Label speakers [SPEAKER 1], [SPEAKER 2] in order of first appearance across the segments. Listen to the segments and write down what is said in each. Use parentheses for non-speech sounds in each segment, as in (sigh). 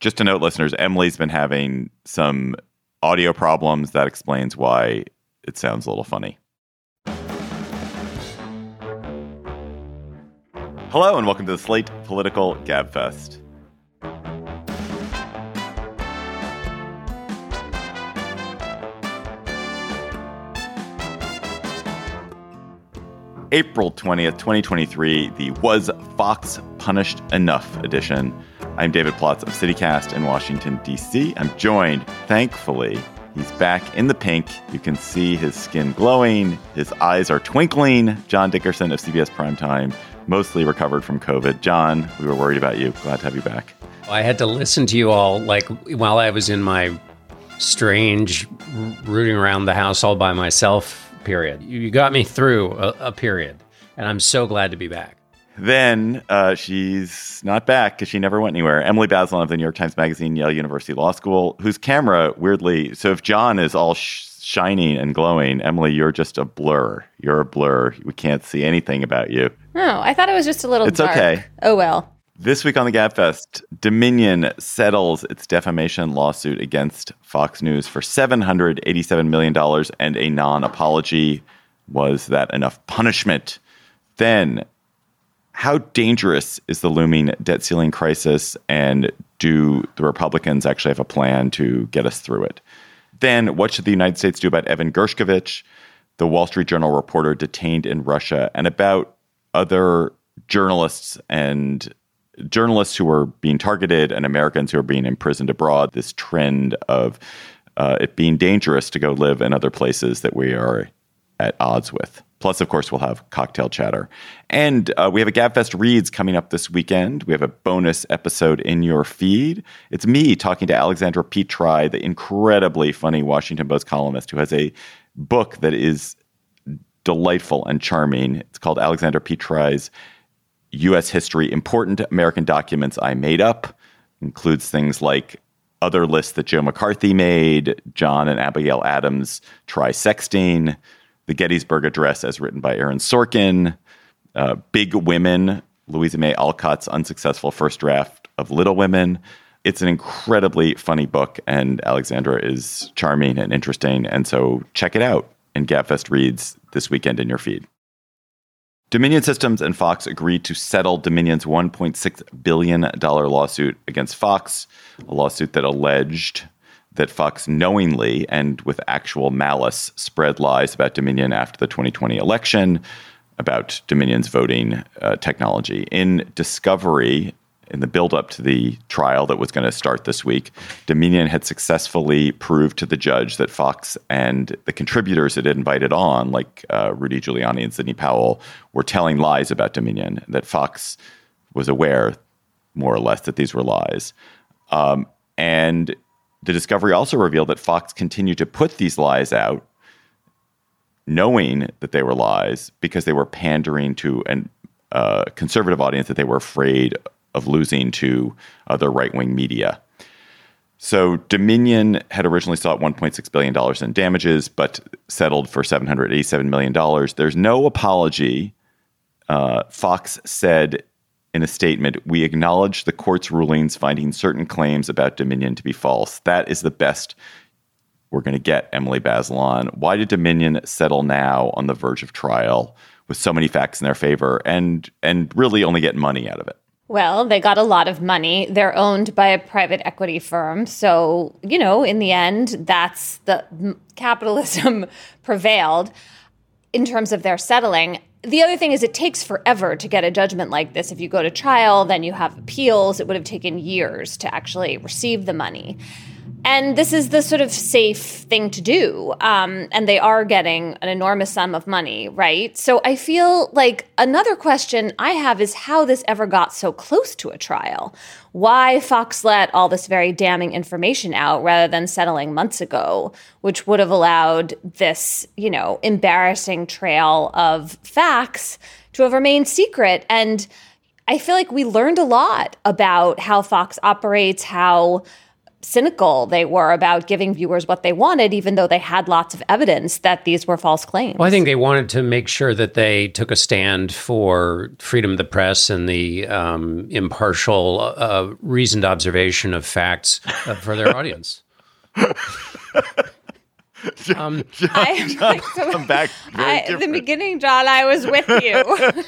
[SPEAKER 1] just to note, listeners, Emily's been having some audio problems. That explains why it sounds a little funny. Hello, and welcome to the Slate Political Gabfest. April 20th, 2023, the Was Fox Punished Enough edition. I'm David Plotz of CityCast in Washington, D.C. I'm joined, thankfully, he's back in the pink. You can see his skin glowing, his eyes are twinkling. John Dickerson of CBS Primetime, mostly recovered from COVID. John, we were worried about you. Glad to have you back.
[SPEAKER 2] I had to listen to you all like while I was in my strange rooting around the house all by myself period. You got me through a, a period, and I'm so glad to be back.
[SPEAKER 1] Then uh, she's not back because she never went anywhere. Emily Bazelon of the New York Times Magazine, Yale University Law School, whose camera, weirdly, so if John is all sh- shining and glowing, Emily, you're just a blur. You're a blur. We can't see anything about you.
[SPEAKER 3] No, I thought it was just a little
[SPEAKER 1] It's
[SPEAKER 3] dark.
[SPEAKER 1] okay.
[SPEAKER 3] Oh well.
[SPEAKER 1] This week on the Gabfest, Dominion settles its defamation lawsuit against Fox News for $787 million and a non apology. Was that enough punishment? Then, how dangerous is the looming debt ceiling crisis, and do the Republicans actually have a plan to get us through it? Then, what should the United States do about Evan Gershkovich, the Wall Street Journal reporter detained in Russia, and about other journalists and journalists who are being targeted and Americans who are being imprisoned abroad, this trend of uh, it being dangerous to go live in other places that we are at odds with. Plus, of course, we'll have cocktail chatter. And uh, we have a GabFest Reads coming up this weekend. We have a bonus episode in your feed. It's me talking to Alexandra Petri, the incredibly funny Washington Post columnist who has a book that is delightful and charming. It's called Alexandra Petri's U.S. History Important American Documents I Made Up. Includes things like other lists that Joe McCarthy made, John and Abigail Adams try sexting, the Gettysburg Address as written by Aaron Sorkin, uh, Big Women, Louisa May Alcott's unsuccessful first draft of Little Women. It's an incredibly funny book, and Alexandra is charming and interesting. And so check it out in Gabfest Reads this weekend in your feed. Dominion Systems and Fox agreed to settle Dominion's $1.6 billion lawsuit against Fox, a lawsuit that alleged that Fox knowingly and with actual malice spread lies about Dominion after the 2020 election, about Dominion's voting uh, technology. In discovery, in the buildup to the trial that was going to start this week, Dominion had successfully proved to the judge that Fox and the contributors it had invited on, like uh, Rudy Giuliani and Sidney Powell, were telling lies about Dominion, that Fox was aware, more or less, that these were lies. Um, and the discovery also revealed that Fox continued to put these lies out, knowing that they were lies because they were pandering to a uh, conservative audience that they were afraid of losing to other right wing media. So Dominion had originally sought $1.6 billion in damages, but settled for $787 million. There's no apology. Uh, Fox said in a statement, we acknowledge the court's rulings finding certain claims about Dominion to be false. That is the best we're going to get, Emily Bazelon. Why did Dominion settle now on the verge of trial with so many facts in their favor and and really only get money out of it?
[SPEAKER 3] Well, they got a lot of money. They're owned by a private equity firm. So, you know, in the end, that's the capitalism (laughs) prevailed in terms of their settling. The other thing is, it takes forever to get a judgment like this. If you go to trial, then you have appeals. It would have taken years to actually receive the money. And this is the sort of safe thing to do. Um, and they are getting an enormous sum of money, right? So I feel like another question I have is how this ever got so close to a trial. Why Fox let all this very damning information out rather than settling months ago, which would have allowed this, you know, embarrassing trail of facts to have remained secret. And I feel like we learned a lot about how Fox operates, how cynical they were about giving viewers what they wanted, even though they had lots of evidence that these were false claims.
[SPEAKER 2] Well, I think they wanted to make sure that they took a stand for freedom of the press and the um, impartial, uh, reasoned observation of facts uh, for their audience. (laughs)
[SPEAKER 3] Um, I,
[SPEAKER 1] John, (laughs) so, come back.
[SPEAKER 3] I, the beginning, John, I was with you.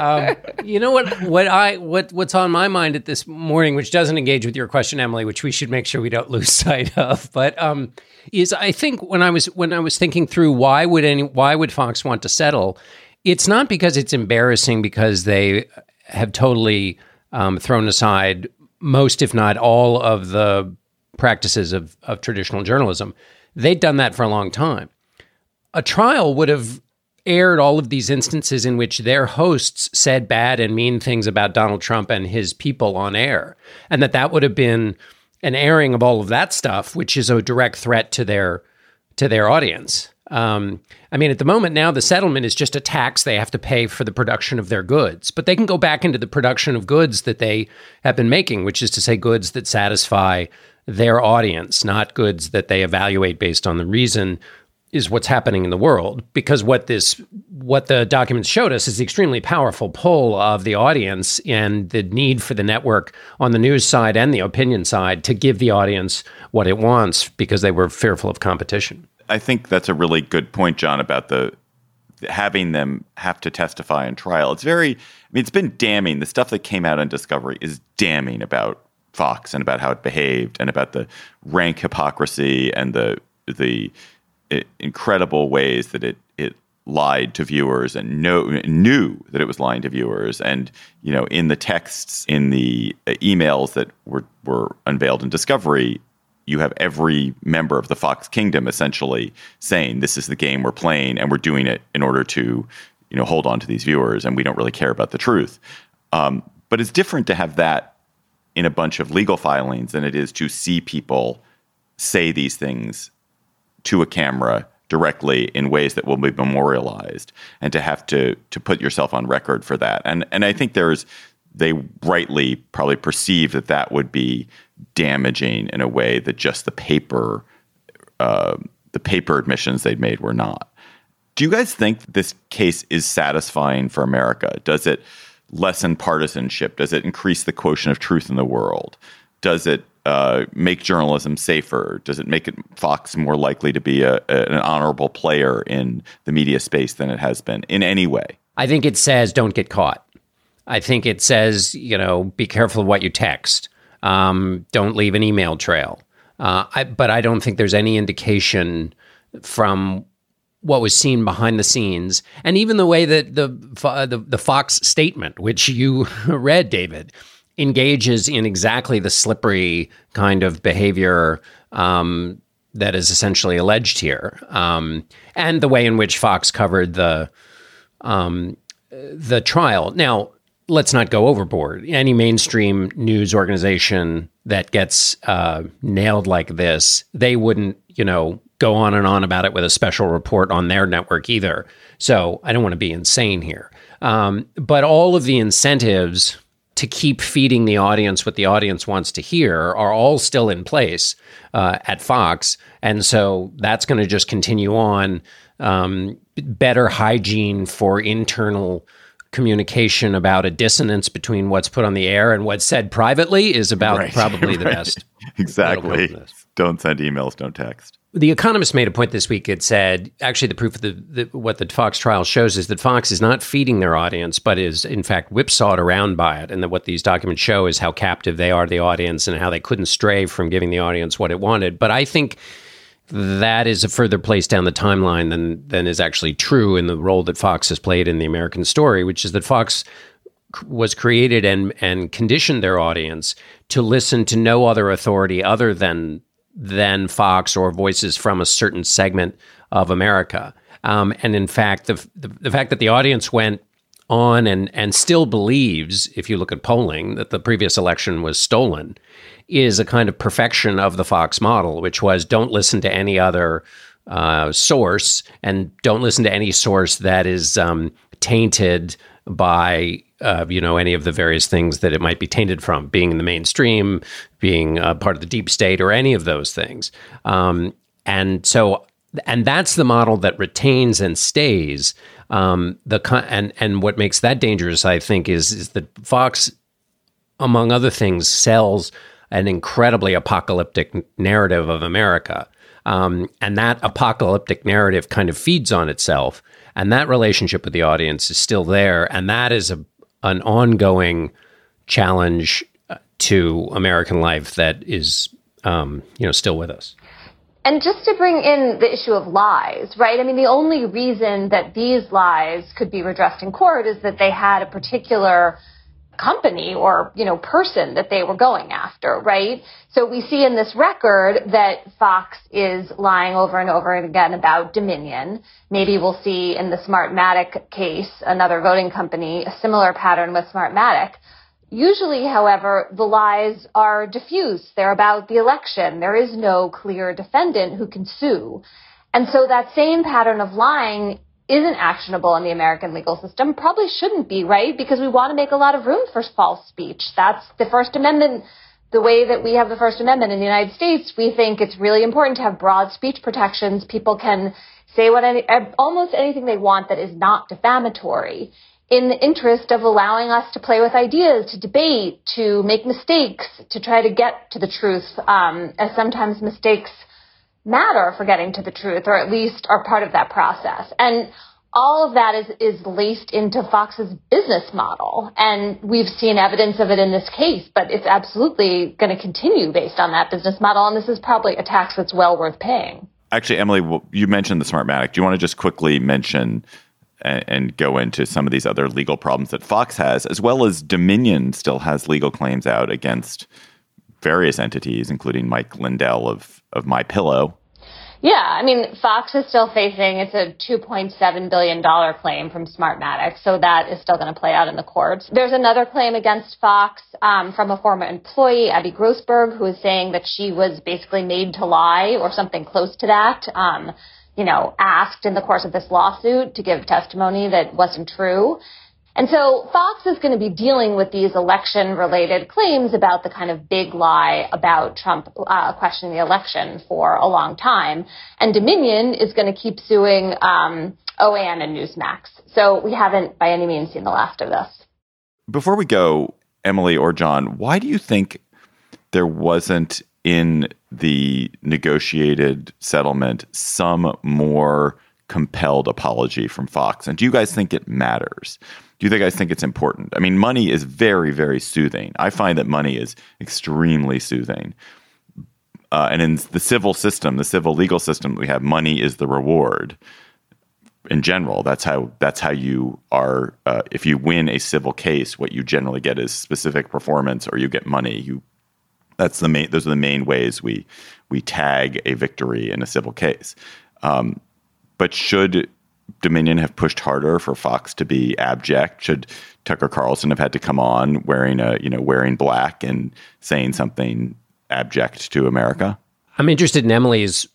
[SPEAKER 3] (laughs)
[SPEAKER 2] um, you know what? What I what what's on my mind at this morning, which doesn't engage with your question, Emily, which we should make sure we don't (laughs) lose sight of, but um, is I think when I was when I was thinking through why would any why would Fox want to settle, it's not because it's embarrassing because they have totally um, thrown aside most, if not all, of the practices of, of traditional journalism. They'd done that for a long time. A trial would have aired all of these instances in which their hosts said bad and mean things about Donald Trump and his people on air, and that that would have been an airing of all of that stuff, which is a direct threat to their to their audience. Um, I mean, at the moment now, the settlement is just a tax they have to pay for the production of their goods, but they can go back into the production of goods that they have been making, which is to say, goods that satisfy their audience, not goods that they evaluate based on the reason is what's happening in the world because what this what the documents showed us is the extremely powerful pull of the audience and the need for the network on the news side and the opinion side to give the audience what it wants because they were fearful of competition.
[SPEAKER 1] I think that's a really good point John about the having them have to testify in trial. It's very I mean it's been damning. The stuff that came out on Discovery is damning about Fox and about how it behaved and about the rank hypocrisy and the the incredible ways that it it lied to viewers and know, knew that it was lying to viewers. And you know in the texts in the uh, emails that were were unveiled in discovery you have every member of the Fox kingdom essentially saying this is the game we're playing and we're doing it in order to you know hold on to these viewers and we don't really care about the truth. Um, but it's different to have that in a bunch of legal filings than it is to see people say these things to a camera directly in ways that will be memorialized and to have to to put yourself on record for that and and I think there's they rightly probably perceive that that would be damaging in a way that just the paper uh, the paper admissions they'd made were not. Do you guys think this case is satisfying for America? Does it lessen partisanship? Does it increase the quotient of truth in the world? Does it uh, make journalism safer? Does it make it Fox more likely to be a, a, an honorable player in the media space than it has been in any way?
[SPEAKER 2] I think it says don't get caught. I think it says you know be careful what you text. Um, don't leave an email trail. Uh, I, but I don't think there's any indication from what was seen behind the scenes, and even the way that the the, the Fox statement, which you (laughs) read, David, engages in exactly the slippery kind of behavior um, that is essentially alleged here, um, and the way in which Fox covered the um, the trial. Now, let's not go overboard. Any mainstream news organization that gets uh, nailed like this, they wouldn't, you know, go on and on about it with a special report on their network either. So I don't want to be insane here. Um, but all of the incentives to keep feeding the audience what the audience wants to hear are all still in place uh, at Fox. And so that's going to just continue on. Um, better hygiene for internal communication about a dissonance between what's put on the air and what's said privately is about right, probably (laughs) right. the best.
[SPEAKER 1] exactly. Don't send emails, don't text.
[SPEAKER 2] The Economist made a point this week. It said, actually, the proof of the, the, what the Fox trial shows is that Fox is not feeding their audience, but is in fact whipsawed around by it. And that what these documents show is how captive they are, to the audience, and how they couldn't stray from giving the audience what it wanted. But I think that is a further place down the timeline than than is actually true in the role that Fox has played in the American story, which is that Fox was created and and conditioned their audience to listen to no other authority other than than Fox or voices from a certain segment of America. Um, and in fact, the, the, the fact that the audience went on and and still believes, if you look at polling, that the previous election was stolen, is a kind of perfection of the Fox model, which was don't listen to any other uh, source and don't listen to any source that is um, tainted by uh, you know any of the various things that it might be tainted from, being in the mainstream, being part of the deep state, or any of those things. Um, and so, and that's the model that retains and stays. Um, the and and what makes that dangerous, I think, is is that Fox, among other things, sells an incredibly apocalyptic narrative of America. Um, and that apocalyptic narrative kind of feeds on itself. And that relationship with the audience is still there. And that is a, an ongoing challenge uh, to American life that is, um, you know, still with us.
[SPEAKER 3] And just to bring in the issue of lies, right? I mean, the only reason that these lies could be redressed in court is that they had a particular company or, you know, person that they were going after, right? So we see in this record that Fox is lying over and over again about Dominion. Maybe we'll see in the Smartmatic case, another voting company, a similar pattern with Smartmatic. Usually, however, the lies are diffuse. They're about the election. There is no clear defendant who can sue. And so that same pattern of lying isn't actionable in the American legal system probably shouldn't be, right? Because we want to make a lot of room for false speech. That's the First Amendment. The way that we have the First Amendment in the United States, we think it's really important to have broad speech protections. People can say what any, almost anything they want that is not defamatory in the interest of allowing us to play with ideas, to debate, to make mistakes, to try to get to the truth, um, as sometimes mistakes matter for getting to the truth, or at least are part of that process. And all of that is, is laced into Fox's business model. And we've seen evidence of it in this case, but it's absolutely going to continue based on that business model. And this is probably a tax that's well worth paying.
[SPEAKER 1] Actually, Emily, you mentioned the Smartmatic. Do you want to just quickly mention and, and go into some of these other legal problems that Fox has, as well as Dominion still has legal claims out against various entities, including Mike Lindell of of My Pillow.
[SPEAKER 3] Yeah, I mean, Fox is still facing it's a 2.7 billion dollar claim from Smartmatic, so that is still going to play out in the courts. There's another claim against Fox um, from a former employee, Abby Grossberg, who is saying that she was basically made to lie or something close to that. Um, you know, asked in the course of this lawsuit to give testimony that wasn't true. And so Fox is going to be dealing with these election related claims about the kind of big lie about Trump uh, questioning the election for a long time. And Dominion is going to keep suing um, OAN and Newsmax. So we haven't by any means seen the last of this.
[SPEAKER 1] Before we go, Emily or John, why do you think there wasn't in the negotiated settlement some more compelled apology from Fox? And do you guys think it matters? do you guys think it's important? I mean, money is very, very soothing. I find that money is extremely soothing. Uh, and in the civil system, the civil legal system we have, money is the reward. In general, that's how that's how you are. Uh, if you win a civil case, what you generally get is specific performance, or you get money. You that's the main. Those are the main ways we we tag a victory in a civil case. Um, but should Dominion have pushed harder for Fox to be abject? Should Tucker Carlson have had to come on wearing a you know wearing black and saying something abject to America?
[SPEAKER 2] I'm interested in Emily's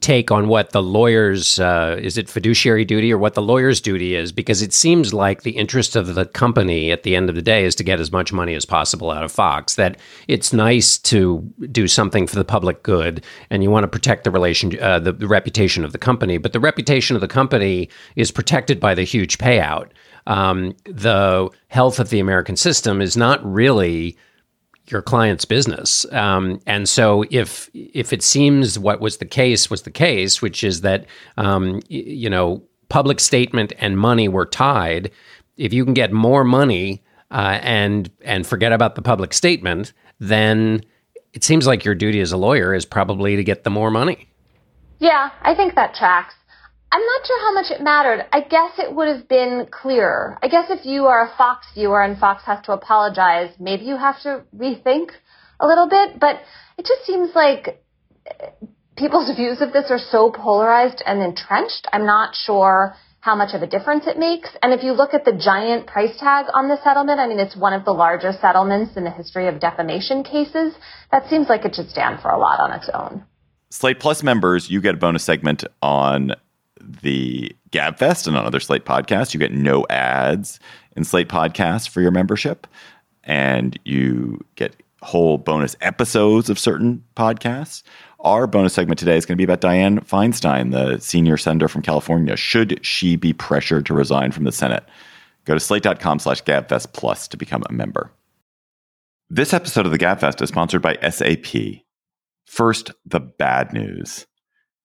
[SPEAKER 2] take on what the lawyer's uh, is it fiduciary duty or what the lawyer's duty is? Because it seems like the interest of the company at the end of the day is to get as much money as possible out of Fox that it's nice to do something for the public good and you want to protect the relation uh, the, the reputation of the company. But the reputation of the company is protected by the huge payout. Um, the health of the American system is not really your client's business. Um, and so if if it seems what was the case was the case, which is that um, you know public statement and money were tied, if you can get more money uh, and and forget about the public statement, then it seems like your duty as a lawyer is probably to get the more money.
[SPEAKER 3] Yeah, I think that tracks. I'm not sure how much it mattered. I guess it would have been clearer. I guess if you are a Fox viewer and Fox has to apologize, maybe you have to rethink a little bit. But it just seems like eh, people's (laughs) views of this are so polarized and entrenched. I'm not sure how much of a difference it makes. And if you look at the giant price tag on the settlement, I mean, it's one of the largest settlements in the history of defamation cases. That seems like it should stand for a lot on its own.
[SPEAKER 1] Slate Plus members, you get a bonus segment on the GabFest and on other Slate podcasts. You get no ads in Slate podcasts for your membership, and you get whole bonus episodes of certain podcasts. Our bonus segment today is going to be about Dianne Feinstein, the senior senator from California. Should she be pressured to resign from the Senate? Go to slate.com slash gabfest plus to become a member. This episode of the Gabfest is sponsored by SAP. First, the bad news.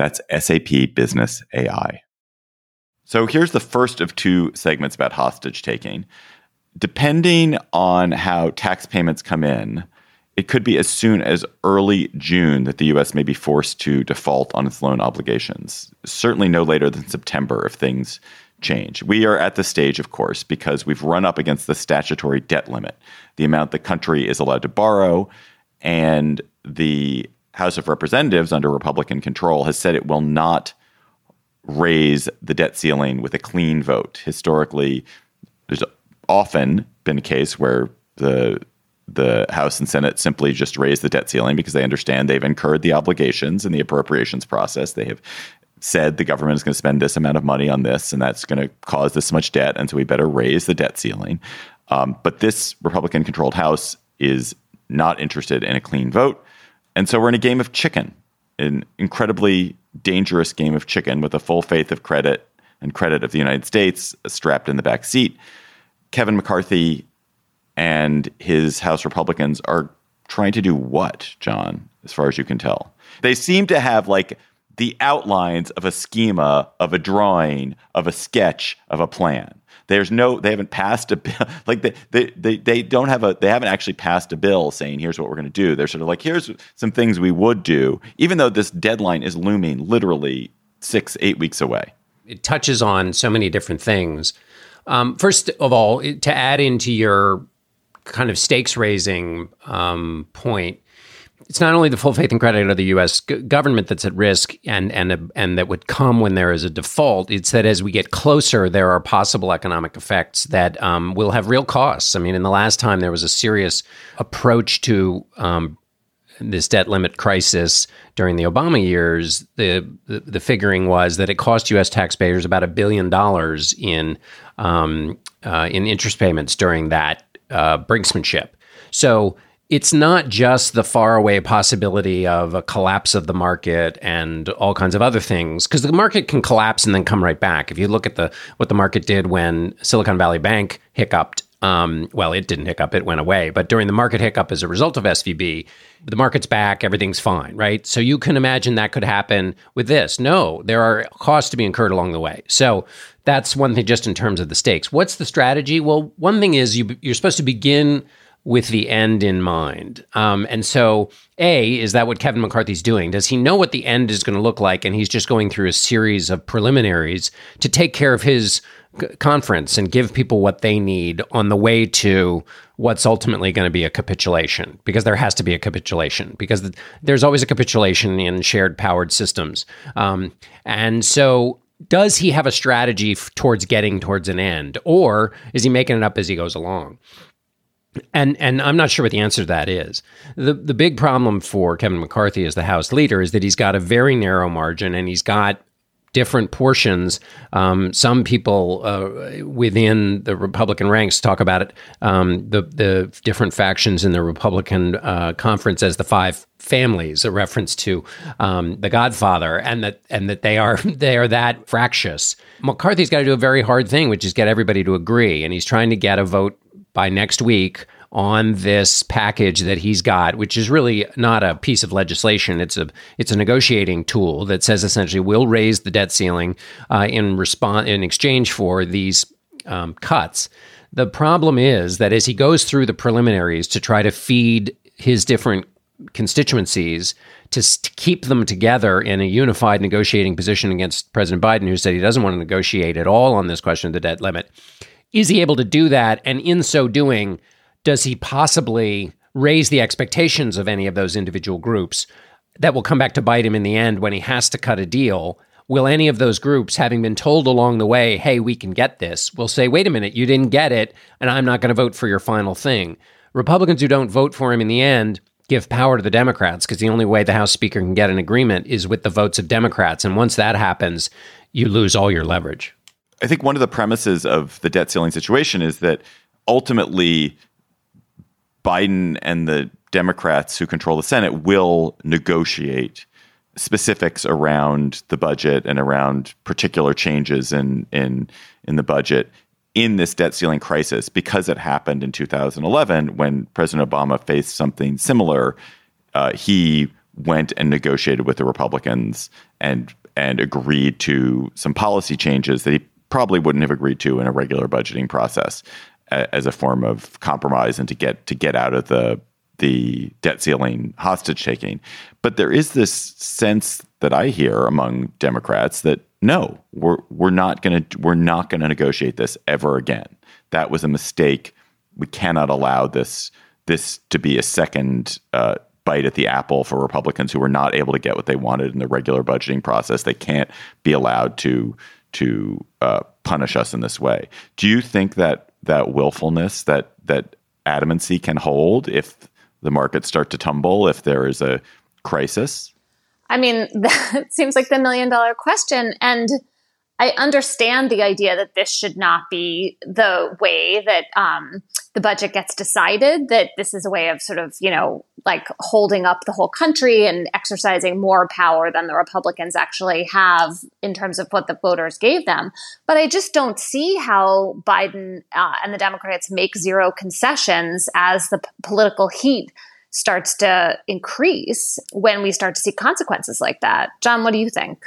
[SPEAKER 1] That's SAP Business AI. So here's the first of two segments about hostage taking depending on how tax payments come in, it could be as soon as early June that the U.S. may be forced to default on its loan obligations. Certainly no later than September if things change. We are at the stage, of course, because we've run up against the statutory debt limit, the amount the country is allowed to borrow, and the House of Representatives under Republican control has said it will not raise the debt ceiling with a clean vote. Historically, there's often been a case where the the House and Senate simply just raise the debt ceiling because they understand they've incurred the obligations in the appropriations process. They have said the government is going to spend this amount of money on this, and that's going to cause this much debt, and so we better raise the debt ceiling. Um, but this Republican controlled House is not interested in a clean vote. And so we're in a game of chicken, an incredibly dangerous game of chicken with a full faith of credit and credit of the United States strapped in the back seat. Kevin McCarthy and his House Republicans are trying to do what, John, as far as you can tell? They seem to have like the outlines of a schema, of a drawing, of a sketch, of a plan. There's no, they haven't passed a bill. (laughs) Like they, they, they, they don't have a, they haven't actually passed a bill saying, here's what we're going to do. They're sort of like, here's some things we would do, even though this deadline is looming literally six, eight weeks away.
[SPEAKER 2] It touches on so many different things. Um, first of all, to add into your kind of stakes raising um, point, it's not only the full faith and credit of the U.S. G- government that's at risk and and and that would come when there is a default. It's that as we get closer, there are possible economic effects that um, will have real costs. I mean, in the last time there was a serious approach to um, this debt limit crisis during the Obama years, the, the, the figuring was that it cost U.S. taxpayers about a billion dollars in um, uh, in interest payments during that uh, brinksmanship. So it's not just the faraway possibility of a collapse of the market and all kinds of other things because the market can collapse and then come right back. If you look at the what the market did when Silicon Valley Bank hiccuped um, well, it didn't hiccup, it went away. But during the market hiccup as a result of SVB, the market's back, everything's fine, right? So you can imagine that could happen with this. No, there are costs to be incurred along the way. So that's one thing just in terms of the stakes. What's the strategy? Well, one thing is you, you're supposed to begin with the end in mind. Um, and so, A, is that what Kevin McCarthy's doing? Does he know what the end is going to look like? And he's just going through a series of preliminaries to take care of his conference and give people what they need on the way to what's ultimately going to be a capitulation because there has to be a capitulation because there's always a capitulation in shared powered systems um, and so does he have a strategy f- towards getting towards an end or is he making it up as he goes along and and I'm not sure what the answer to that is. The the big problem for Kevin McCarthy as the House leader is that he's got a very narrow margin and he's got different portions. Um, some people uh, within the Republican ranks talk about it, um, the the different factions in the Republican uh, conference as the five families, a reference to um, the Godfather, and that and that they are (laughs) they are that fractious. McCarthy's got to do a very hard thing, which is get everybody to agree, and he's trying to get a vote by next week on this package that he's got, which is really not a piece of legislation. It's a it's a negotiating tool that says essentially we'll raise the debt ceiling uh, in response in exchange for these um, cuts. The problem is that as he goes through the preliminaries to try to feed his different constituencies to, to keep them together in a unified negotiating position against President Biden, who said he doesn't want to negotiate at all on this question of the debt limit. Is he able to do that? And in so doing, does he possibly raise the expectations of any of those individual groups that will come back to bite him in the end when he has to cut a deal? Will any of those groups, having been told along the way, hey, we can get this, will say, wait a minute, you didn't get it, and I'm not going to vote for your final thing? Republicans who don't vote for him in the end give power to the Democrats because the only way the House Speaker can get an agreement is with the votes of Democrats. And once that happens, you lose all your leverage.
[SPEAKER 1] I think one of the premises of the debt ceiling situation is that ultimately Biden and the Democrats who control the Senate will negotiate specifics around the budget and around particular changes in in in the budget in this debt ceiling crisis because it happened in 2011 when President Obama faced something similar. Uh, he went and negotiated with the Republicans and and agreed to some policy changes that he probably wouldn't have agreed to in a regular budgeting process as a form of compromise and to get to get out of the the debt ceiling hostage taking. But there is this sense that I hear among Democrats that no, we're we're not going to we're not going to negotiate this ever again. That was a mistake. We cannot allow this this to be a second uh, bite at the apple for Republicans who were not able to get what they wanted in the regular budgeting process. They can't be allowed to to uh, punish us in this way. Do you think that that willfulness, that that adamancy, can hold if the markets start to tumble, if there is a crisis?
[SPEAKER 3] I mean, (laughs) that seems like the million dollar question. And I understand the idea that this should not be the way that um, the budget gets decided, that this is a way of sort of, you know, like holding up the whole country and exercising more power than the Republicans actually have in terms of what the voters gave them. But I just don't see how Biden uh, and the Democrats make zero concessions as the p- political heat starts to increase when we start to see consequences like that. John, what do you think?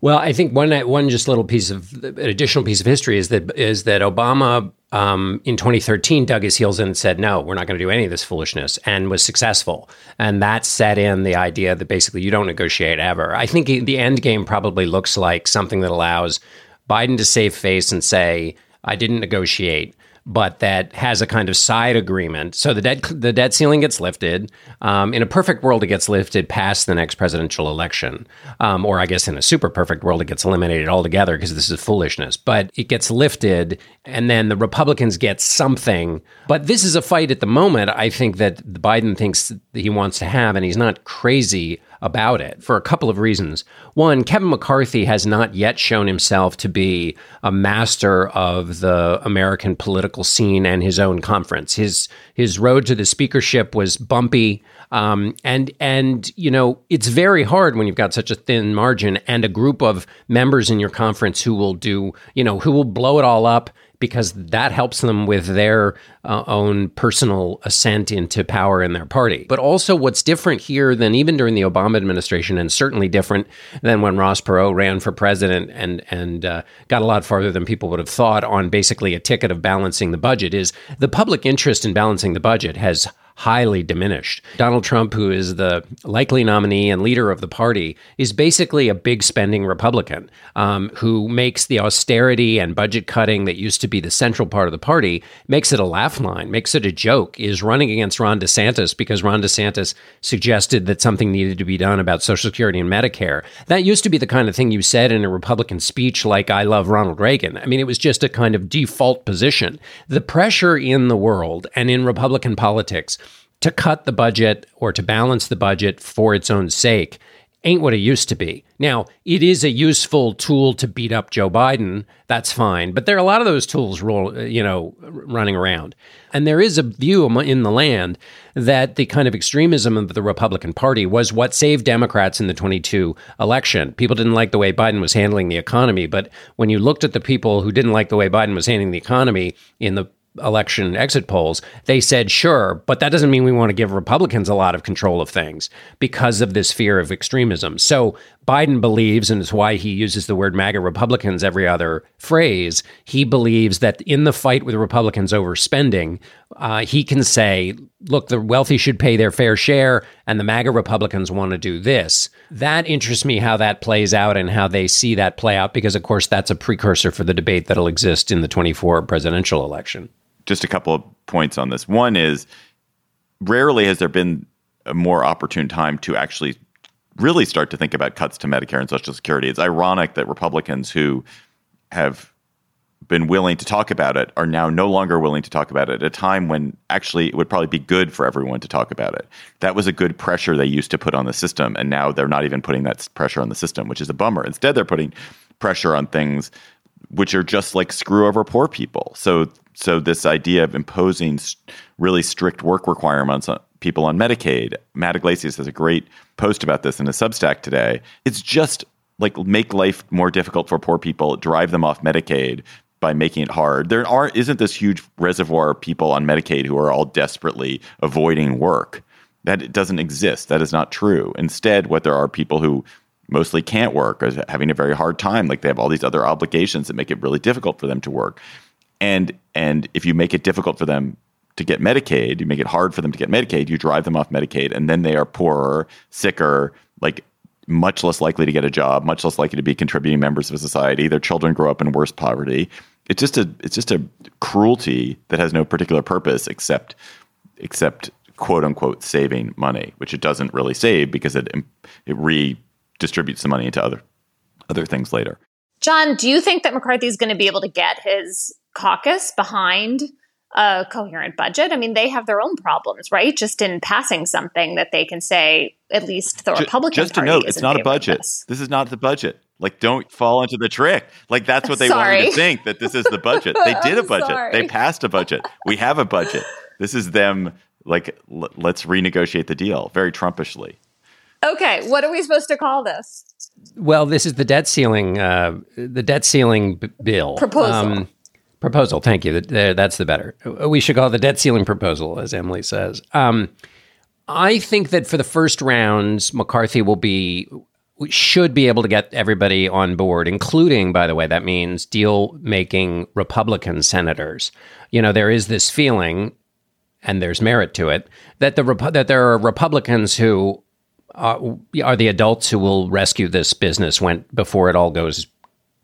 [SPEAKER 2] Well, I think one one just little piece of an additional piece of history is that is that Obama um, in 2013 dug his heels in and said, "No, we're not going to do any of this foolishness," and was successful. And that set in the idea that basically you don't negotiate ever. I think the end game probably looks like something that allows Biden to save face and say, "I didn't negotiate." But that has a kind of side agreement. So the debt the debt ceiling gets lifted. Um, in a perfect world, it gets lifted past the next presidential election, um, or I guess in a super perfect world, it gets eliminated altogether because this is foolishness. But it gets lifted, and then the Republicans get something. But this is a fight at the moment. I think that Biden thinks that he wants to have, and he's not crazy about it for a couple of reasons. One, Kevin McCarthy has not yet shown himself to be a master of the American political scene and his own conference. His his road to the speakership was bumpy. Um, and and you know it's very hard when you've got such a thin margin and a group of members in your conference who will do you know who will blow it all up because that helps them with their uh, own personal ascent into power in their party. But also, what's different here than even during the Obama administration, and certainly different than when Ross Perot ran for president and and uh, got a lot farther than people would have thought on basically a ticket of balancing the budget, is the public interest in balancing the budget has highly diminished. Donald Trump, who is the likely nominee and leader of the party, is basically a big spending Republican um, who makes the austerity and budget cutting that used to be the central part of the party, makes it a laugh line, makes it a joke, is running against Ron DeSantis because Ron DeSantis suggested that something needed to be done about Social Security and Medicare. That used to be the kind of thing you said in a Republican speech like, I love Ronald Reagan. I mean, it was just a kind of default position. The pressure in the world and in Republican politics to cut the budget or to balance the budget for its own sake ain't what it used to be. Now, it is a useful tool to beat up Joe Biden. That's fine. But there are a lot of those tools roll, uh, you know, running around. And there is a view in the land that the kind of extremism of the Republican Party was what saved Democrats in the 22 election. People didn't like the way Biden was handling the economy, but when you looked at the people who didn't like the way Biden was handling the economy in the election exit polls, they said, sure, but that doesn't mean we want to give Republicans a lot of control of things because of this fear of extremism. So Biden believes, and it's why he uses the word MAGA Republicans every other phrase, he believes that in the fight with Republicans over spending, uh, he can say, look, the wealthy should pay their fair share, and the MAGA Republicans want to do this. That interests me how that plays out and how they see that play out, because, of course, that's a precursor for the debate that'll exist in the 24 presidential election.
[SPEAKER 1] Just a couple of points on this. One is rarely has there been a more opportune time to actually really start to think about cuts to Medicare and Social Security. It's ironic that Republicans who have been willing to talk about it are now no longer willing to talk about it at a time when actually it would probably be good for everyone to talk about it. That was a good pressure they used to put on the system, and now they're not even putting that pressure on the system, which is a bummer. Instead, they're putting pressure on things which are just like screw over poor people. So, so this idea of imposing really strict work requirements on people on Medicaid, Matt Yglesias has a great post about this in a Substack today. It's just like make life more difficult for poor people, drive them off Medicaid by making it hard. There are isn't this huge reservoir of people on Medicaid who are all desperately avoiding work. That doesn't exist. That is not true. Instead, what there are people who mostly can't work or having a very hard time. Like they have all these other obligations that make it really difficult for them to work. And and if you make it difficult for them to get Medicaid, you make it hard for them to get Medicaid, you drive them off Medicaid, and then they are poorer, sicker, like much less likely to get a job, much less likely to be contributing members of society. Their children grow up in worse poverty. It's just a it's just a cruelty that has no particular purpose except except quote unquote saving money, which it doesn't really save because it it redistributes the money into other other things later.
[SPEAKER 3] John, do you think that McCarthy is going to be able to get his caucus behind a coherent budget. I mean, they have their own problems, right? Just in passing something that they can say, at least the Republican
[SPEAKER 1] just, just to note, it's not a budget. This. this. is not the budget. Like, don't fall into the trick. Like, that's what they
[SPEAKER 3] sorry.
[SPEAKER 1] wanted to think that this is the budget. They (laughs) did a budget.
[SPEAKER 3] Sorry.
[SPEAKER 1] They passed a budget. We have a budget. This is them. Like, l- let's renegotiate the deal very Trumpishly.
[SPEAKER 3] Okay, what are we supposed to call this?
[SPEAKER 2] Well, this is the debt ceiling. Uh, the debt ceiling b- bill
[SPEAKER 3] proposal. Um,
[SPEAKER 2] Proposal. Thank you. That's the better. We should call it the debt ceiling proposal, as Emily says. Um, I think that for the first rounds, McCarthy will be should be able to get everybody on board, including, by the way, that means deal making Republican senators. You know, there is this feeling, and there's merit to it, that the that there are Republicans who are, are the adults who will rescue this business when before it all goes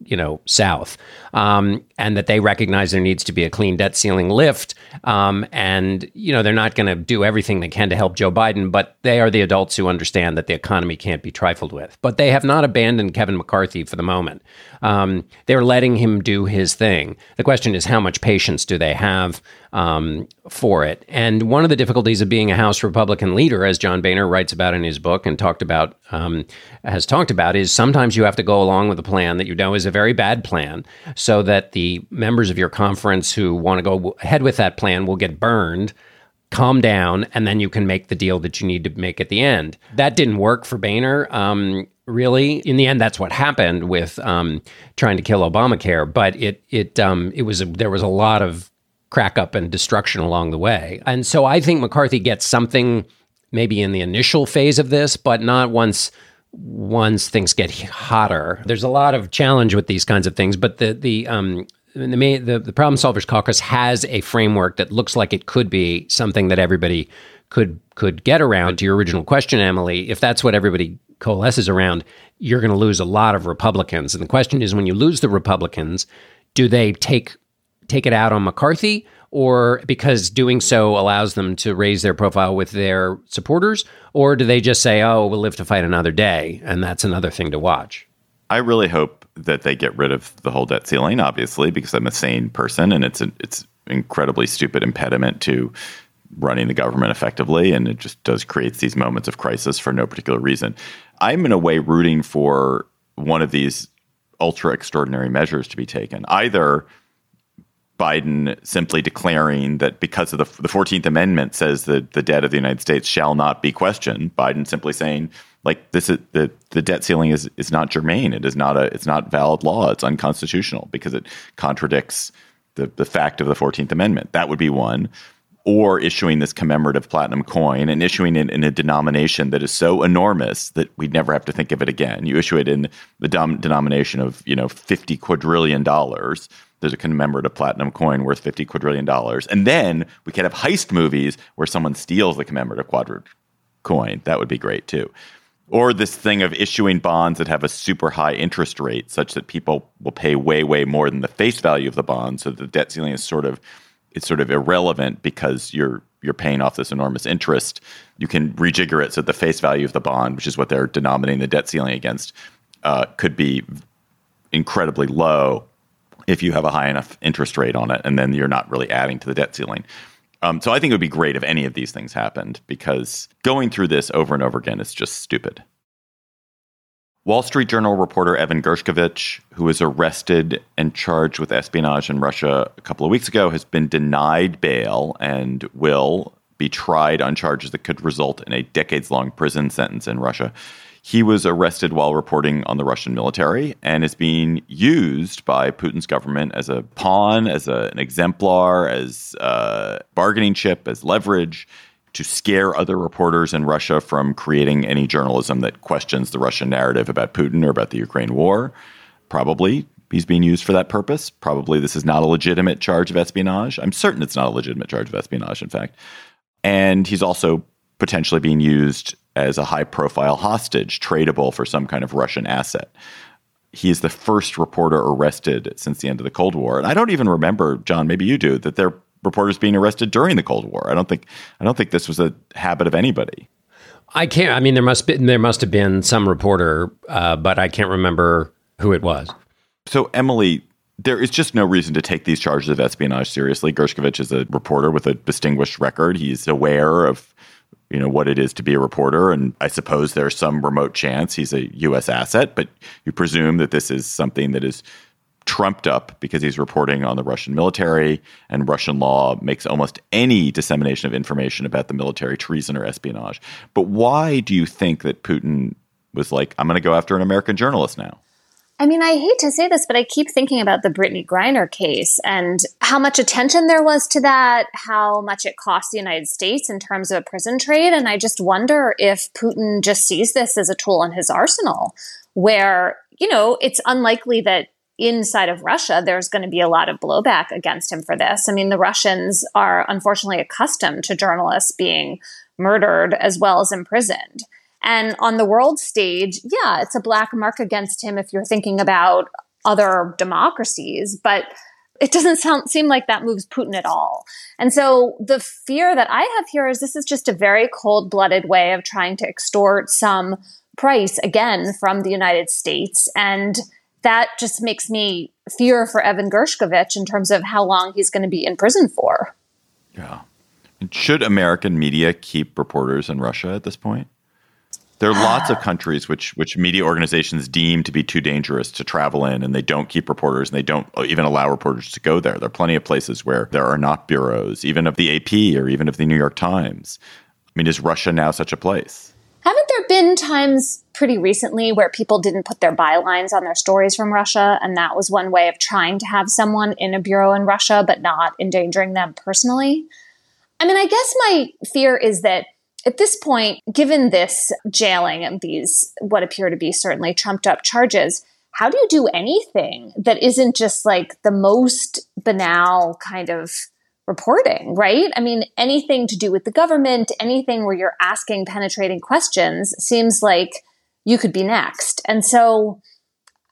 [SPEAKER 2] you know south? Um, and that they recognize there needs to be a clean debt ceiling lift um, and you know they're not going to do everything they can to help joe biden but they are the adults who understand that the economy can't be trifled with. But they have not abandoned kevin mccarthy for the moment. Um, they're letting him do his thing. The question is how much patience do they have um, for it. And one of the difficulties of being a House Republican leader, as John Boehner writes about in his book and talked about, um, has talked about, is sometimes you have to go along with a plan that you know is a very bad plan, so that the members of your conference who want to go ahead with that plan will get burned calm down, and then you can make the deal that you need to make at the end. That didn't work for Boehner. Um, really, in the end, that's what happened with um, trying to kill Obamacare. But it it um, it was a, there was a lot of crack up and destruction along the way. And so I think McCarthy gets something maybe in the initial phase of this, but not once once things get hotter. There's a lot of challenge with these kinds of things, but the the um the, main, the the problem solvers caucus has a framework that looks like it could be something that everybody could could get around to your original question Emily if that's what everybody coalesces around you're going to lose a lot of republicans and the question is when you lose the republicans do they take take it out on McCarthy or because doing so allows them to raise their profile with their supporters? Or do they just say, oh, we'll live to fight another day? And that's another thing to watch.
[SPEAKER 1] I really hope that they get rid of the whole debt ceiling, obviously, because I'm a sane person and it's an it's incredibly stupid impediment to running the government effectively. And it just does create these moments of crisis for no particular reason. I'm in a way rooting for one of these ultra extraordinary measures to be taken. Either Biden simply declaring that because of the, 14th Amendment says that the debt of the United States shall not be questioned. Biden simply saying, like this is the, the debt ceiling is, is not germane. It is not a it's not valid law. It's unconstitutional because it contradicts the, the fact of the 14th Amendment. That would be one. or issuing this commemorative platinum coin and issuing it in a denomination that is so enormous that we'd never have to think of it again. You issue it in the dom- denomination of, you know, 50 quadrillion dollars. There's a commemorative platinum coin worth 50 quadrillion dollars. And then we could have heist movies where someone steals the commemorative quadrillion coin. That would be great too. Or this thing of issuing bonds that have a super high interest rate such that people will pay way, way more than the face value of the bond. So the debt ceiling is sort of it's sort of irrelevant because you're you're paying off this enormous interest. You can rejigger it so the face value of the bond, which is what they're denominating the debt ceiling against, uh, could be incredibly low if you have a high enough interest rate on it, and then you're not really adding to the debt ceiling. Um, so I think it would be great if any of these things happened because going through this over and over again is just stupid. Wall Street Journal reporter Evan Gershkovich, who was arrested and charged with espionage in Russia a couple of weeks ago, has been denied bail and will be tried on charges that could result in a decades long prison sentence in Russia. He was arrested while reporting on the Russian military and is being used by Putin's government as a pawn, as a, an exemplar, as a bargaining chip, as leverage to scare other reporters in Russia from creating any journalism that questions the Russian narrative about Putin or about the Ukraine war. Probably he's being used for that purpose. Probably this is not a legitimate charge of espionage. I'm certain it's not a legitimate charge of espionage, in fact. And he's also potentially being used as a high profile hostage, tradable for some kind of Russian asset. He is the first reporter arrested since the end of the Cold War. And I don't even remember, John, maybe you do, that there reporters being arrested during the Cold War. I don't think I don't think this was a habit of anybody.
[SPEAKER 2] I can't. I mean, there must be there must have been some reporter, uh, but I can't remember who it was.
[SPEAKER 1] So Emily, there is just no reason to take these charges of espionage seriously. Gershkovich is a reporter with a distinguished record. He's aware of you know what it is to be a reporter and i suppose there's some remote chance he's a us asset but you presume that this is something that is trumped up because he's reporting on the Russian military, and Russian law makes almost any dissemination of information about the military treason or espionage. But why do you think that Putin was like, I'm going to go after an American journalist now?
[SPEAKER 3] I mean, I hate to say this, but I keep thinking about the Brittney Griner case and how much attention there was to that, how much it cost the United States in terms of a prison trade. And I just wonder if Putin just sees this as a tool in his arsenal, where, you know, it's unlikely that inside of Russia, there's going to be a lot of blowback against him for this. I mean, the Russians are unfortunately accustomed to journalists being murdered as well as imprisoned. And on the world stage, yeah, it's a black mark against him if you're thinking about other democracies, but it doesn't sound, seem like that moves Putin at all. And so the fear that I have here is this is just a very cold blooded way of trying to extort some price again from the United States. And that just makes me fear for Evan Gershkovich in terms of how long he's going to be in prison for.
[SPEAKER 1] Yeah. Should American media keep reporters in Russia at this point? There are lots of countries which which media organizations deem to be too dangerous to travel in, and they don't keep reporters, and they don't uh, even allow reporters to go there. There are plenty of places where there are not bureaus, even of the AP or even of the New York Times. I mean, is Russia now such a place?
[SPEAKER 3] Haven't there been times pretty recently where people didn't put their bylines on their stories from Russia? And that was one way of trying to have someone in a bureau in Russia, but not endangering them personally? I mean, I guess my fear is that at this point, given this jailing and these what appear to be certainly trumped up charges, how do you do anything that isn't just like the most banal kind of reporting, right? I mean, anything to do with the government, anything where you're asking penetrating questions seems like you could be next. And so,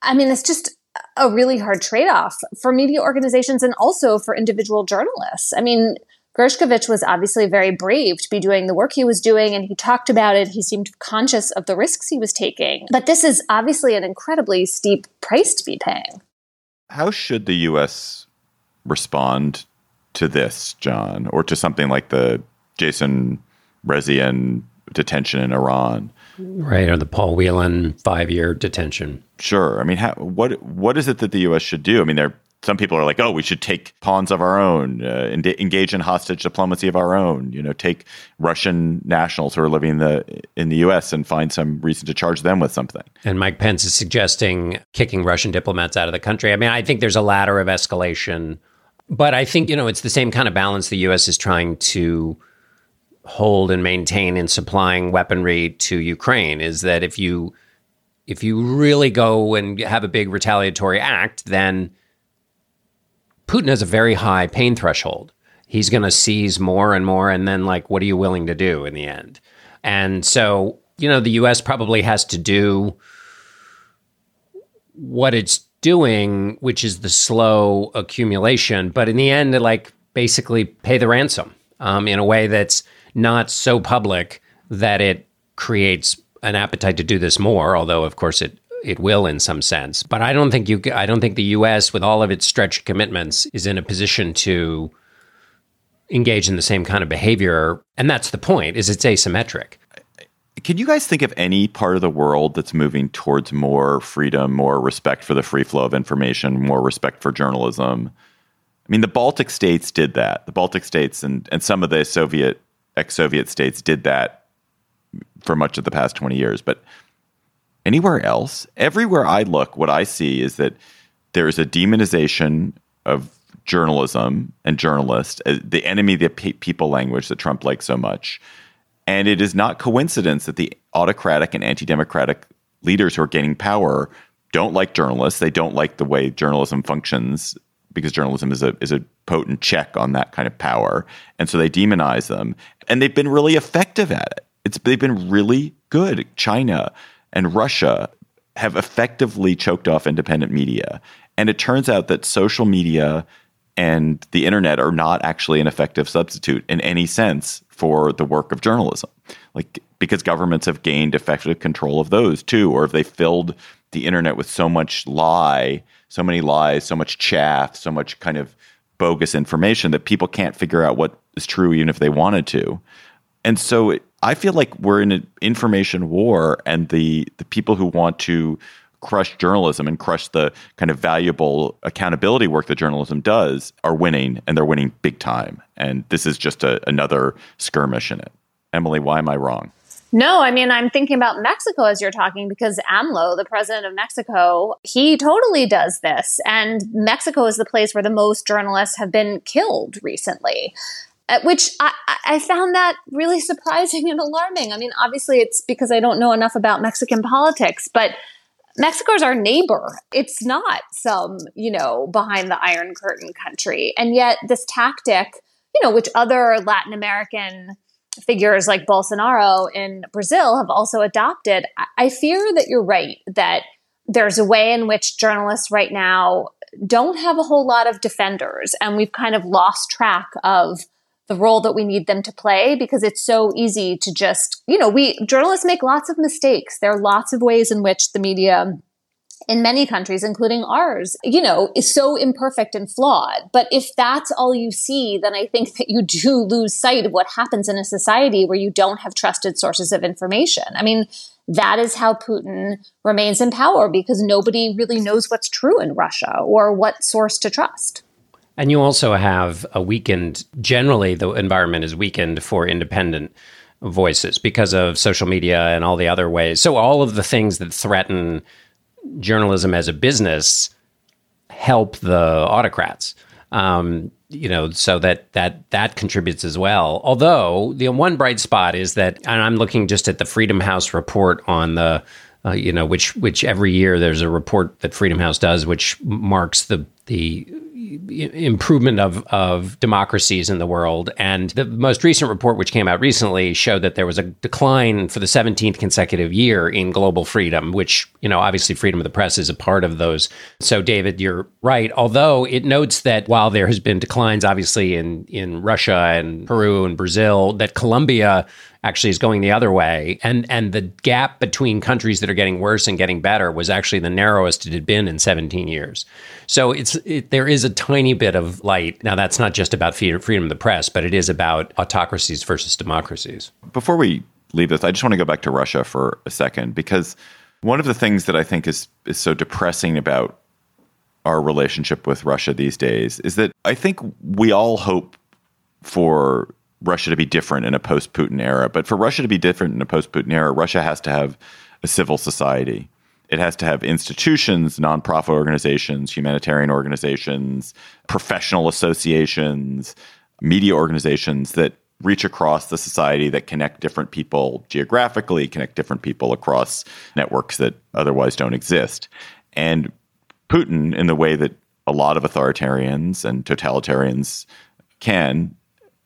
[SPEAKER 3] I mean, it's just a really hard trade off for media organizations and also for individual journalists. I mean, Gershkovich was obviously very brave to be doing the work he was doing, and he talked about it. He seemed conscious of the risks he was taking. But this is obviously an incredibly steep price to be paying.
[SPEAKER 1] How should the U.S. respond to this, John, or to something like the Jason Rezaian detention in Iran.
[SPEAKER 2] Right, or the Paul Whelan five-year detention.
[SPEAKER 1] Sure. I mean, how, what what is it that the U.S. should do? I mean, there some people are like, oh, we should take pawns of our own, uh, engage in hostage diplomacy of our own. You know, take Russian nationals who are living in the in the U.S. and find some reason to charge them with something.
[SPEAKER 2] And Mike Pence is suggesting kicking Russian diplomats out of the country. I mean, I think there's a ladder of escalation But I think, you know, it's the same kind of balance the US is trying to hold and maintain in supplying weaponry to Ukraine is that if you if you really go and have a big retaliatory act, then Putin has a very high pain threshold. He's going to seize more and more and then like what are you willing to do in the end? And so, you know, the US probably has to do what it's doing, which is the slow accumulation, but in the end, like basically pay the ransom um, in a way that's not so public that it creates an appetite to do this more. Although, of course, it it will in some sense. But I don't think you. I don't think the U.S. with all of its stretched commitments is in a position to engage in the same kind of behavior. And that's the point. Is it's asymmetric.
[SPEAKER 1] Can you guys think of any part of the world that's moving towards more freedom, more respect for the free flow of information, more respect for journalism? I mean, the Baltic states did that. The Baltic states and, and some of the Soviet, ex Soviet states did that for much of the past 20 years. But anywhere else, everywhere I look, what I see is that there is a demonization of journalism and journalists, uh, the enemy, the people language that Trump likes so much. And it is not coincidence that the autocratic and anti democratic leaders who are gaining power don't like journalists. They don't like the way journalism functions because journalism is a is a potent check on that kind of power. And so they demonize them. And they've been really effective at it. It's they've been really good. China and Russia have effectively choked off independent media. And it turns out that social media and the internet are not actually an effective substitute in any sense for the work of journalism. Like because governments have gained effective control of those too, or if they filled the internet with so much lie, so many lies, so much chaff, so much kind of bogus information that people can't figure out what is true even if they wanted to. And so it, I feel like we're in an information war and the the people who want to crush journalism and crush the kind of valuable accountability work that journalism does are winning and they're winning big time. And this is just a, another skirmish in it. Emily, why am I wrong?
[SPEAKER 3] No, I mean, I'm thinking about Mexico as you're talking because AMLO, the president of Mexico, he totally does this. And Mexico is the place where the most journalists have been killed recently. Uh, which I, I, found that really surprising (laughs) and alarming. I mean, obviously, it's because I don't know enough about Mexican politics, but Mexico's our neighbor. It's not some, you know, behind the Iron Curtain country. And yet, this tactic, you know, which other Latin American figures like Bolsonaro in Brazil have also adopted, I fear that you're right, that there's a way in which journalists right now don't have a whole lot of defenders. And we've kind of lost track of the role that we need them to play because it's so easy to just, you know, we journalists make lots of mistakes. There are lots of ways in which the media in many countries, including ours, you know, is so imperfect and flawed. But if that's all you see, then I think (laughs) that you do lose sight of what happens in a society where you don't have trusted sources of information. I mean, that is how Putin remains in power because nobody really knows what's true in Russia or what source to trust.
[SPEAKER 2] And you also have a weakened, generally, the environment is weakened for independent voices because of social media and all the other ways. So, all of the things that threaten journalism as a business help the autocrats. Um, you know, so that that that contributes as well. Although the one bright spot is that, and I'm looking just at the Freedom House report on the, uh, you know, which which every year there's a report that Freedom House does, which marks the the improvement of, of democracies in the world. And the most recent report, which came out recently, showed that there was a decline for the 17th consecutive year in global freedom, which, you know, obviously freedom of the press is a part of those. So, David, you're right. Although it notes that while there has been declines, obviously, in, in Russia and Peru and Brazil, that Colombia actually is going the other way. And and the gap between countries that are getting worse and getting better was actually the narrowest it had been in 17 years. So it's it, there is a tiny bit of light. Now that's not just about freedom of the press, but it is about autocracies versus democracies.
[SPEAKER 1] Before we leave this, I just want to go back to Russia for a second because one of the things that I think is is so depressing about our relationship with Russia these days is that I think we all hope for Russia to be different in a post Putin era. But for Russia to be different in a post Putin era, Russia has to have a civil society. it has to have institutions, nonprofit organizations, humanitarian organizations, professional associations, media organizations that reach across the society that connect different people geographically, connect different people across networks that otherwise don't exist. And Putin, in the way that a lot of authoritarians and totalitarians can,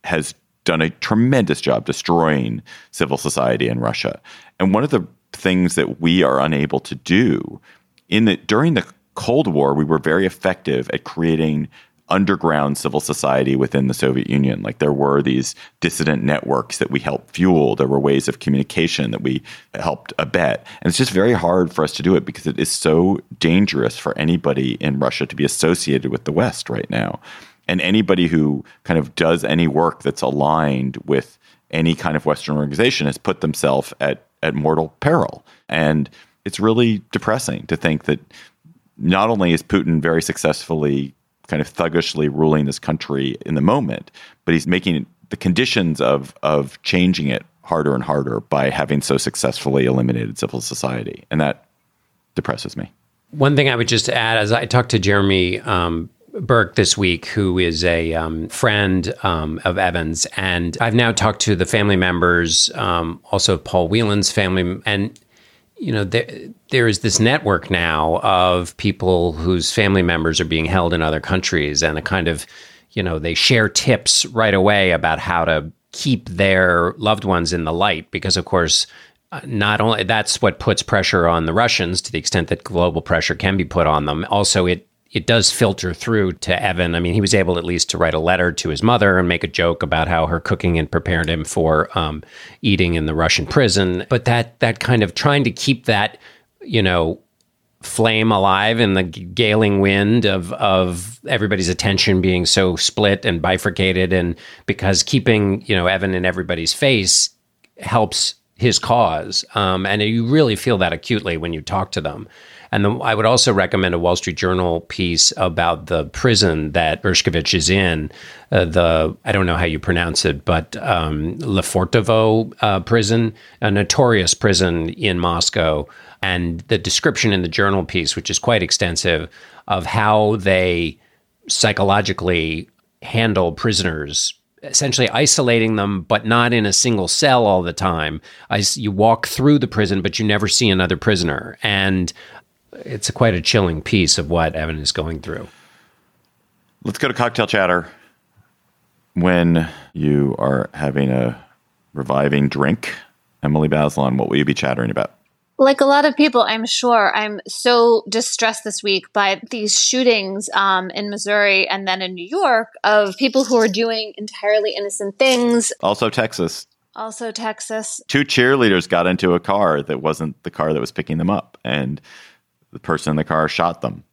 [SPEAKER 1] has done a tremendous job destroying civil society in Russia. And one of the things that we are unable to do in the during the Cold War, we were very effective at creating underground civil society within the Soviet Union. Like there were these dissident networks that we helped fuel. There were ways of communication that we helped abet. And it's just very hard for us to do it because it is so dangerous for anybody in Russia to be associated with the West right now. And anybody who kind of does any work that's aligned with any kind of Western organization has put themselves at, at mortal peril. And it's really depressing to think that not only is Putin very successfully kind of thuggishly ruling this country in the moment, but he's making the conditions of of changing it harder and harder by having so successfully eliminated civil society, and that depresses me.
[SPEAKER 2] One thing I would just add, as I talked to Jeremy um, Burke this week, who is a um, friend um, of Evan's, and I've now talked to the family members, um, also Paul Whelan's family, and you know, there, there is this network now of people whose family members are being held in other countries and a kind of, you know, they share tips right away about how to keep their loved ones in the light because, of course, uh, not only that's what puts pressure on the Russians to the extent that global pressure can be put on them. Also, it it does filter through to Evan. I mean, he was able at least to write a letter to his mother and make a joke about how her cooking had prepared him for um, eating in the Russian prison. But that that kind of trying to keep that, you know, flame alive in the galing wind of of everybody's attention being so split and bifurcated, and because keeping you know Evan in everybody's face helps his cause, um, and you really feel that acutely when you talk to them. And the, I would also recommend a Wall Street Journal piece about the prison that Gershkovich is in. Uh, the I don't know how you pronounce it, but um, Lefortovo uh, prison, a notorious prison in Moscow, and the description in the journal piece, which is quite extensive, of how they psychologically handle prisoners essentially isolating them, but not in a single cell all the time. I, you walk through the prison, but you never see another prisoner. And it's a quite a chilling piece of what Evan is going through.
[SPEAKER 1] Let's go to cocktail chatter. When you are having a reviving drink, Emily Bazelon, what will you be chattering about?
[SPEAKER 3] Like a lot of people, I'm sure, I'm so distressed this week by these shootings um, in Missouri and then in New York of people who are doing entirely innocent things.
[SPEAKER 1] Also, Texas.
[SPEAKER 3] Also, Texas.
[SPEAKER 1] Two cheerleaders got into a car that wasn't the car that was picking them up. And the person in the car shot them.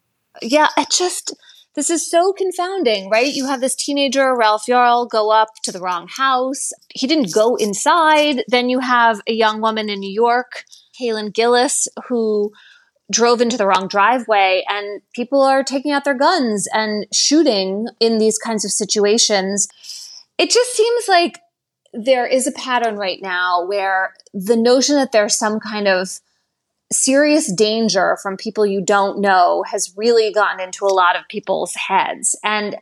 [SPEAKER 3] Yeah, it just this is so confounding, right? You have this teenager, Ralph Yarl, go up to the wrong house. He didn't go inside. Then you have a young woman in New York, Kaylin Gillis, who drove into the wrong driveway and people are taking out their guns and shooting in these kinds of situations. It just seems like there is a pattern right now where the notion that there's some kind of serious danger from people you don't know has really gotten into a lot of people's heads. And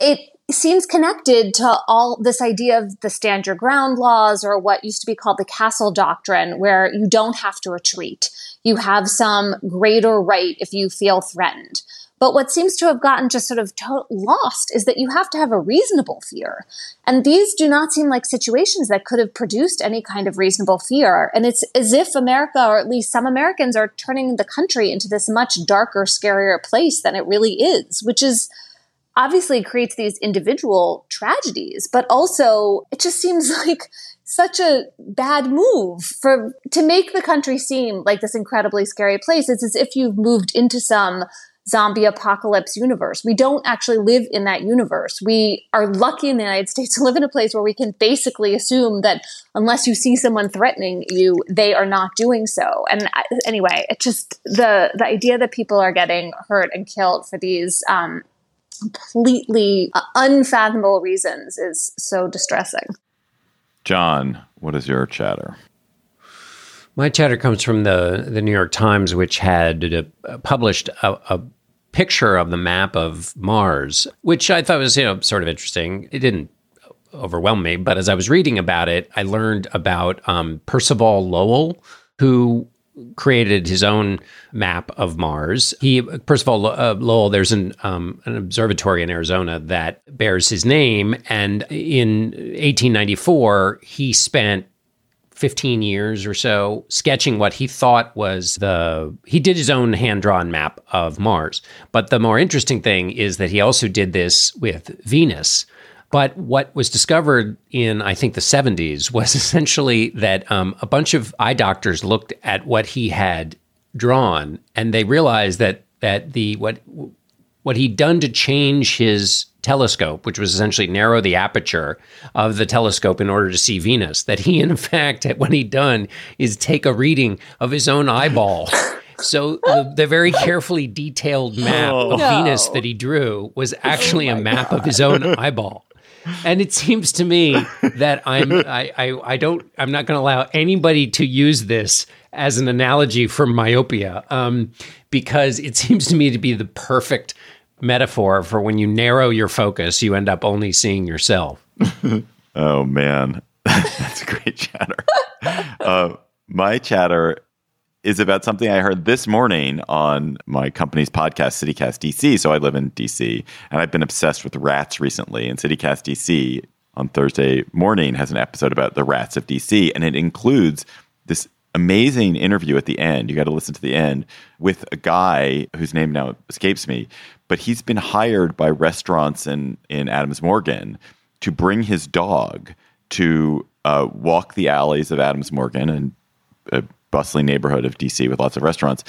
[SPEAKER 3] it seems connected to all this idea of the stand your ground laws or what used to be called the castle doctrine, where you don't have to retreat. You have some greater right if you feel threatened. But what seems to have gotten just sort of to- lost is that you have to have a reasonable fear. And these do not seem like situations that could have produced any kind of reasonable fear. And it's as if America, or at least some Americans, are turning the country into this much darker, scarier place than it really is, which is obviously creates these individual tragedies, but also it just seems (laughs) like such a bad move for to make the country seem like this incredibly scary place. It's as if you've moved into some zombie apocalypse universe. We don't actually live in that universe. We are lucky in the United States to live in a place where we can basically assume that unless you see someone threatening you, they are not doing so. And anyway, it just the the idea that people are getting hurt and killed for these um, completely unfathomable reasons is so distressing.
[SPEAKER 1] John, what is your chatter?
[SPEAKER 2] My chatter comes from the, the New York Times, which had uh, published a, a picture of the map of Mars, which I thought was, you know, sort of interesting. It didn't overwhelm me, but as I was reading about it, I learned about um, Percival Lowell, who created his own map of Mars. He, Percival uh, Lowell, there's an um, an observatory in Arizona that bears his name, and in 1894 he spent 15 years or so sketching what he thought was the he did his own hand-drawn map of Mars. But the more interesting thing is that he also did this with Venus. But what was discovered in I think the 70s was (laughs) essentially that um, a bunch of eye doctors looked at what he had drawn and they realized that that the what what he'd done to change his telescope, which was essentially narrow the aperture of the telescope in order to see Venus, that he, in (laughs) fact, what he'd done is take a reading of his own eyeball. So the, the, very carefully detailed map oh, of no. Venus that he drew was actually oh a map God. of his own eyeball. And it seems to me that I'm I, I, I don't I'm not going to allow anybody to use this as an analogy for myopia um, because it seems to me to be the perfect metaphor for when you narrow your focus, you end up only seeing yourself. (laughs)
[SPEAKER 1] oh man, (laughs) that's great chatter. Uh, my chatter is about something I heard this morning on my company's podcast, CityCast DC. So I live in DC, and I've been obsessed with rats recently. And CityCast DC on Thursday morning has an episode about the rats of DC, and it includes this amazing interview at the end. You got to listen to the end with a guy whose name now escapes me, but he's been hired by restaurants in in Adams Morgan to bring his dog to uh, walk the alleys of Adams Morgan and a bustling neighborhood of DC with lots of restaurants,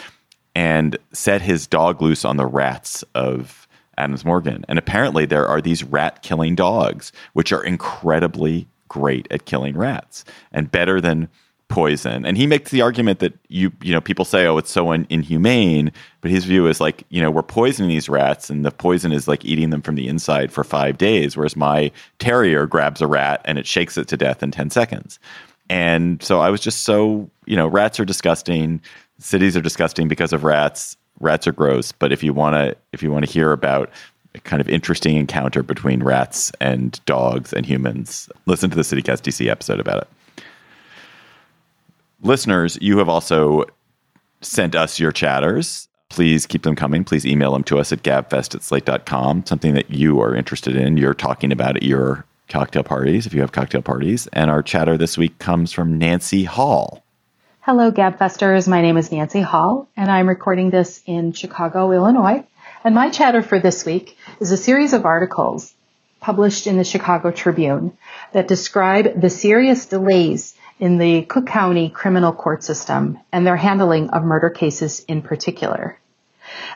[SPEAKER 1] and set his dog loose on the rats of Adams Morgan. And apparently, there are these rat killing dogs, which are incredibly great at killing rats and better than poison. And he makes the argument that you you know people say oh it's so un- inhumane, but his view is like you know we're poisoning these rats and the poison is like eating them from the inside for 5 days whereas my terrier grabs a rat and it shakes it to death in 10 seconds. And so I was just so, you know, rats are disgusting, cities are disgusting because of rats. Rats are gross, but if you want to if you want to hear about a kind of interesting encounter between rats and dogs and humans, listen to the CityCast DC episode about it listeners, you have also sent us your chatters. Please keep them coming. Please email them to us at gabfest at slate.com, something that you are interested in. You're talking about at your cocktail parties, if you have cocktail parties. And our chatter this week comes from Nancy Hall.
[SPEAKER 4] Hello, Gabfesters. My name is Nancy Hall, and I'm recording this in Chicago, Illinois. And my chatter for this week is a series of articles published in the Chicago Tribune that describe the serious delays in the Cook County criminal court system and their handling of murder cases in particular.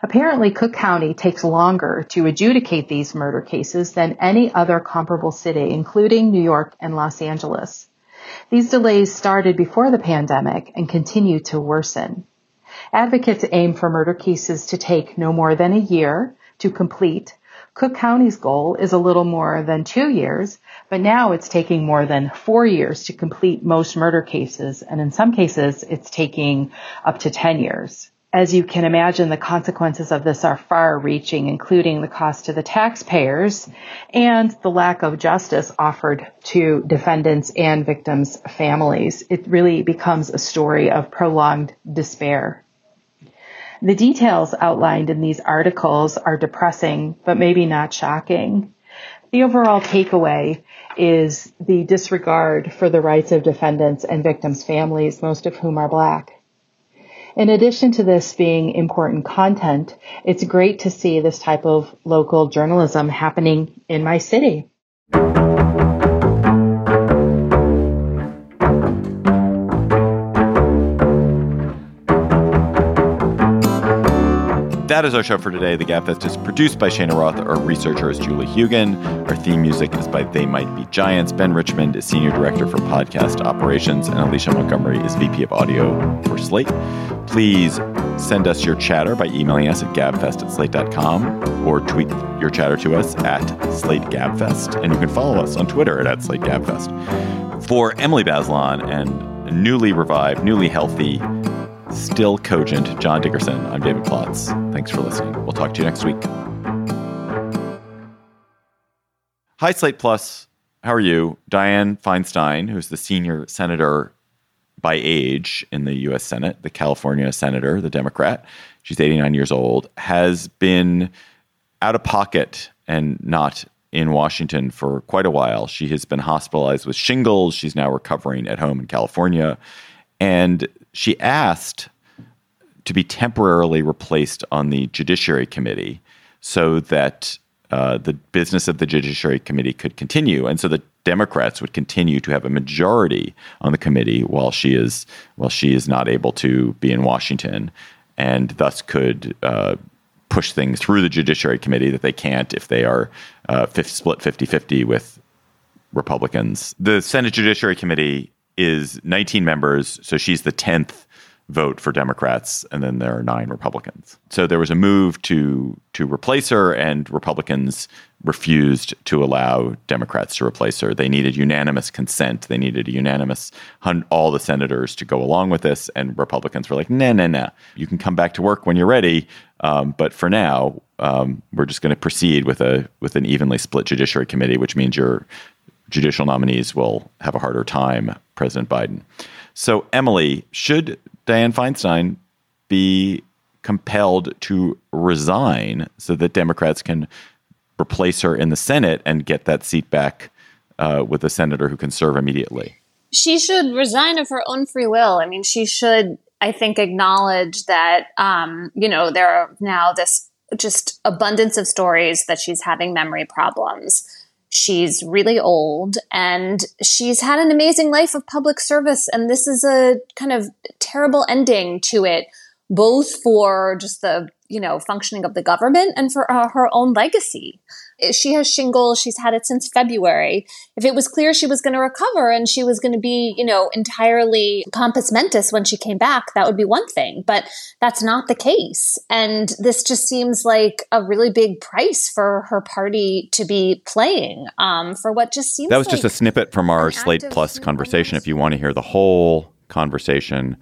[SPEAKER 4] Apparently, Cook County takes longer to adjudicate these murder cases than any other comparable city, including New York and Los Angeles. These delays started before the pandemic and continue to worsen. Advocates aim for murder cases to take no more than a year to complete. Cook County's goal is a little more than two years, but now it's taking more than four years to complete most murder cases, and in some cases, it's taking up to 10 years. As you can imagine, the consequences of this are far reaching, including the cost to the taxpayers and the lack of justice offered to defendants and victims' families. It really becomes a story of prolonged despair. The details outlined in these articles are depressing, but maybe not shocking. The overall takeaway is the disregard for the rights of defendants and victims' families, most of whom are black. In addition to this being important content, it's great to see this type of local journalism happening in my city.
[SPEAKER 1] That is our show for today. The Gabfest is produced by Cheyna Roth. Our researcher is Julie Huygen. Our theme music is by They Might Be Giants. Ben Richmond is Senior Director for Podcast Operations, and Alicia Montgomery is VP of Audio for Slate. Please send us your chatter by emailing us at gabfest at slate.com or tweet your chatter to us at slategabfest. And you can follow us on Twitter at, at slategabfest. For Emily Bazelon and newly revived, newly healthy, still cogent John Dickerson. I'm David Plotz. Thanks for listening. We'll talk to you next week. Hi, Slate Plus. How are you? Dianne Feinstein, who's the senior senator by age in the U.S. Senate, the California senator, the Democrat, she's 89 years old, has been out of pocket and not in Washington for quite a while. She has been hospitalized with shingles. She's now recovering at home in California. And she asked to be temporarily replaced on the Judiciary Committee so that uh, the business of the Judiciary Committee could continue, and so the Democrats would continue to have a majority on the committee while she is while she is not able to be in Washington, and thus could uh, push things through the Judiciary Committee that they can't if they are uh, 50, split 50-50 with Republicans. The Senate Judiciary Committee is 19 members, so she's the 10th vote for Democrats, and then there are nine Republicans. So there was a move to to replace her, and Republicans refused to allow Democrats to replace her. They needed unanimous consent. They needed a unanimous all the senators to go along with this, and Republicans were like, "No, no, no. You can come back to work when you're ready, um, but for now, um, we're just going to proceed with a with an evenly split Judiciary Committee, which means your judicial nominees will have a harder time." President Biden. So, Emily, should Dianne Feinstein be compelled to resign so that Democrats can replace her in the Senate and get that seat back uh, with a senator who can serve immediately?
[SPEAKER 3] She should resign of her own free will. I mean, she should, I think, acknowledge that, um, you know, there are now this just abundance of stories that she's having memory problems She's really old and she's had an amazing life of public service. And this is a kind of terrible ending to it, both for just the, you know, functioning of the government and for uh, her own legacy she has shingles. She's had it since February. If it was clear she was going to recover and she was going to be, you know, entirely compos mentis when she came back, that would be one thing. But that's not the case. And this just seems like a really big price for her party to be playing um, for what just seems
[SPEAKER 1] That was
[SPEAKER 3] like
[SPEAKER 1] just a snippet from our Slate Plus conversation. If you want to hear the whole conversation,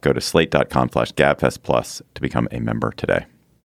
[SPEAKER 1] go to slate.com slash gabfest plus to become a member today.